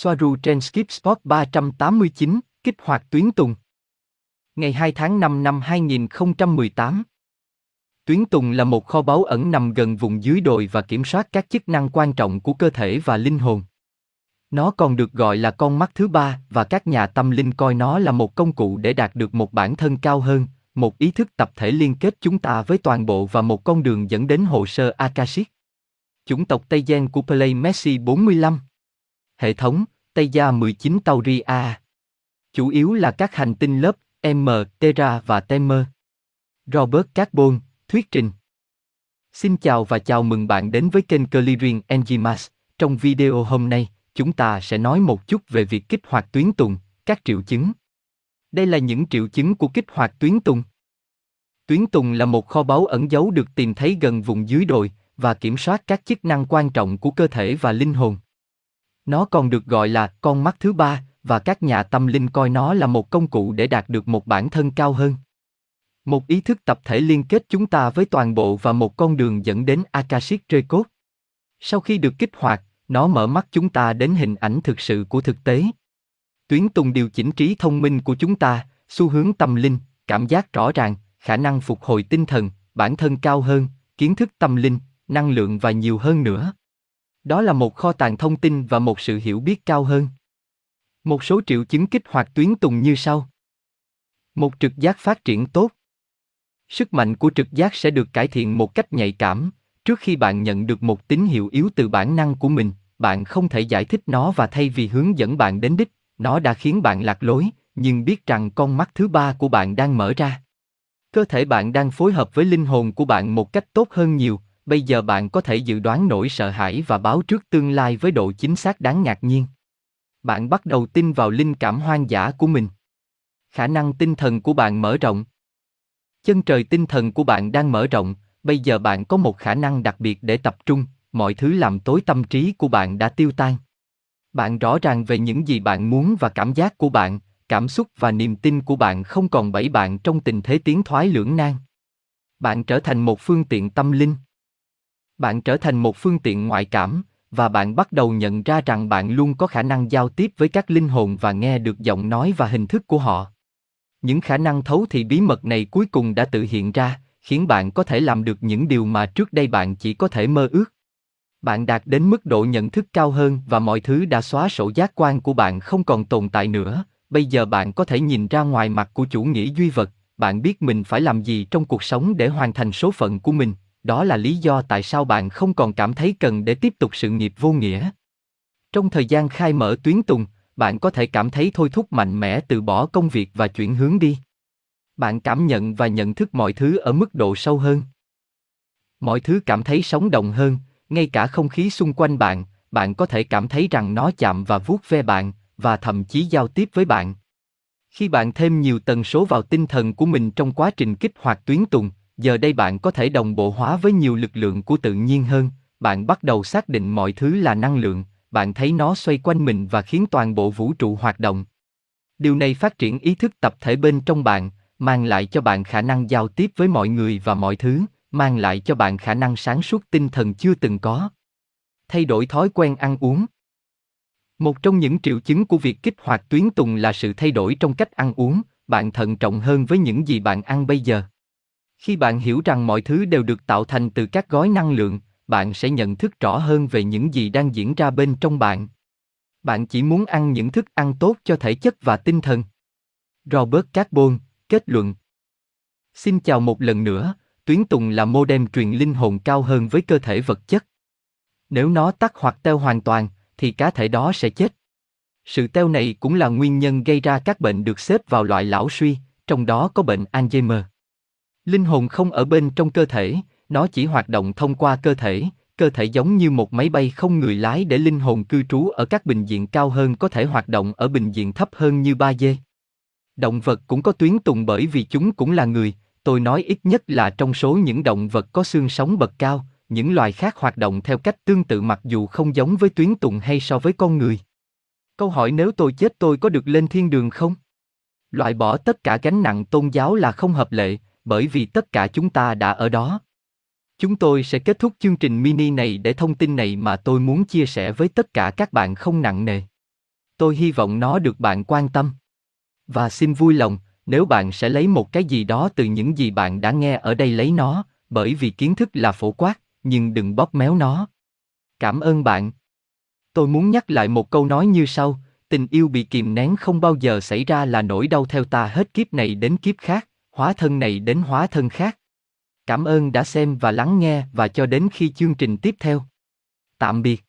Soaru trên Skip Spot 389, kích hoạt tuyến tùng. Ngày 2 tháng 5 năm 2018. Tuyến tùng là một kho báu ẩn nằm gần vùng dưới đồi và kiểm soát các chức năng quan trọng của cơ thể và linh hồn. Nó còn được gọi là con mắt thứ ba và các nhà tâm linh coi nó là một công cụ để đạt được một bản thân cao hơn, một ý thức tập thể liên kết chúng ta với toàn bộ và một con đường dẫn đến hồ sơ Akashic. Chủng tộc Tây Gen của Play Messi 45 Hệ thống, Tây Gia 19 Tauri A Chủ yếu là các hành tinh lớp M, Terra và Temer. Robert Carbon, thuyết trình. Xin chào và chào mừng bạn đến với kênh Clearing Enzymas. Trong video hôm nay, chúng ta sẽ nói một chút về việc kích hoạt tuyến tùng, các triệu chứng. Đây là những triệu chứng của kích hoạt tuyến tùng. Tuyến tùng là một kho báu ẩn giấu được tìm thấy gần vùng dưới đồi và kiểm soát các chức năng quan trọng của cơ thể và linh hồn. Nó còn được gọi là con mắt thứ ba và các nhà tâm linh coi nó là một công cụ để đạt được một bản thân cao hơn. Một ý thức tập thể liên kết chúng ta với toàn bộ và một con đường dẫn đến Akashic Record. Sau khi được kích hoạt, nó mở mắt chúng ta đến hình ảnh thực sự của thực tế. Tuyến tùng điều chỉnh trí thông minh của chúng ta, xu hướng tâm linh, cảm giác rõ ràng, khả năng phục hồi tinh thần, bản thân cao hơn, kiến thức tâm linh, năng lượng và nhiều hơn nữa. Đó là một kho tàng thông tin và một sự hiểu biết cao hơn. Một số triệu chứng kích hoạt tuyến tùng như sau. Một trực giác phát triển tốt. Sức mạnh của trực giác sẽ được cải thiện một cách nhạy cảm, trước khi bạn nhận được một tín hiệu yếu từ bản năng của mình, bạn không thể giải thích nó và thay vì hướng dẫn bạn đến đích, nó đã khiến bạn lạc lối, nhưng biết rằng con mắt thứ ba của bạn đang mở ra. Cơ thể bạn đang phối hợp với linh hồn của bạn một cách tốt hơn nhiều, bây giờ bạn có thể dự đoán nỗi sợ hãi và báo trước tương lai với độ chính xác đáng ngạc nhiên. Bạn bắt đầu tin vào linh cảm hoang dã của mình. Khả năng tinh thần của bạn mở rộng. Chân trời tinh thần của bạn đang mở rộng, bây giờ bạn có một khả năng đặc biệt để tập trung, mọi thứ làm tối tâm trí của bạn đã tiêu tan. Bạn rõ ràng về những gì bạn muốn và cảm giác của bạn, cảm xúc và niềm tin của bạn không còn bẫy bạn trong tình thế tiến thoái lưỡng nan. Bạn trở thành một phương tiện tâm linh. Bạn trở thành một phương tiện ngoại cảm, và bạn bắt đầu nhận ra rằng bạn luôn có khả năng giao tiếp với các linh hồn và nghe được giọng nói và hình thức của họ. Những khả năng thấu thị bí mật này cuối cùng đã tự hiện ra, khiến bạn có thể làm được những điều mà trước đây bạn chỉ có thể mơ ước. Bạn đạt đến mức độ nhận thức cao hơn và mọi thứ đã xóa sổ giác quan của bạn không còn tồn tại nữa. Bây giờ bạn có thể nhìn ra ngoài mặt của chủ nghĩa duy vật, bạn biết mình phải làm gì trong cuộc sống để hoàn thành số phận của mình, đó là lý do tại sao bạn không còn cảm thấy cần để tiếp tục sự nghiệp vô nghĩa. Trong thời gian khai mở tuyến tùng, bạn có thể cảm thấy thôi thúc mạnh mẽ từ bỏ công việc và chuyển hướng đi. Bạn cảm nhận và nhận thức mọi thứ ở mức độ sâu hơn. Mọi thứ cảm thấy sống động hơn, ngay cả không khí xung quanh bạn, bạn có thể cảm thấy rằng nó chạm và vuốt ve bạn, và thậm chí giao tiếp với bạn. Khi bạn thêm nhiều tần số vào tinh thần của mình trong quá trình kích hoạt tuyến tùng, giờ đây bạn có thể đồng bộ hóa với nhiều lực lượng của tự nhiên hơn, bạn bắt đầu xác định mọi thứ là năng lượng, bạn thấy nó xoay quanh mình và khiến toàn bộ vũ trụ hoạt động. Điều này phát triển ý thức tập thể bên trong bạn, mang lại cho bạn khả năng giao tiếp với mọi người và mọi thứ, mang lại cho bạn khả năng sáng suốt tinh thần chưa từng có. Thay đổi thói quen ăn uống. Một trong những triệu chứng của việc kích hoạt tuyến tùng là sự thay đổi trong cách ăn uống, bạn thận trọng hơn với những gì bạn ăn bây giờ. Khi bạn hiểu rằng mọi thứ đều được tạo thành từ các gói năng lượng, bạn sẽ nhận thức rõ hơn về những gì đang diễn ra bên trong bạn. Bạn chỉ muốn ăn những thức ăn tốt cho thể chất và tinh thần. Robert Carbon, kết luận. Xin chào một lần nữa, tuyến tùng là mô đem truyền linh hồn cao hơn với cơ thể vật chất. Nếu nó tắt hoặc teo hoàn toàn, thì cá thể đó sẽ chết. Sự teo này cũng là nguyên nhân gây ra các bệnh được xếp vào loại lão suy, trong đó có bệnh Alzheimer. Linh hồn không ở bên trong cơ thể, nó chỉ hoạt động thông qua cơ thể, cơ thể giống như một máy bay không người lái để linh hồn cư trú ở các bình diện cao hơn có thể hoạt động ở bình diện thấp hơn như ba dê. Động vật cũng có tuyến tùng bởi vì chúng cũng là người, tôi nói ít nhất là trong số những động vật có xương sống bậc cao, những loài khác hoạt động theo cách tương tự mặc dù không giống với tuyến tùng hay so với con người. Câu hỏi nếu tôi chết tôi có được lên thiên đường không? Loại bỏ tất cả gánh nặng tôn giáo là không hợp lệ, bởi vì tất cả chúng ta đã ở đó. Chúng tôi sẽ kết thúc chương trình mini này để thông tin này mà tôi muốn chia sẻ với tất cả các bạn không nặng nề. Tôi hy vọng nó được bạn quan tâm. Và xin vui lòng, nếu bạn sẽ lấy một cái gì đó từ những gì bạn đã nghe ở đây lấy nó, bởi vì kiến thức là phổ quát, nhưng đừng bóp méo nó. Cảm ơn bạn. Tôi muốn nhắc lại một câu nói như sau, tình yêu bị kìm nén không bao giờ xảy ra là nỗi đau theo ta hết kiếp này đến kiếp khác, hóa thân này đến hóa thân khác. Cảm ơn đã xem và lắng nghe và cho đến khi chương trình tiếp theo. Tạm biệt.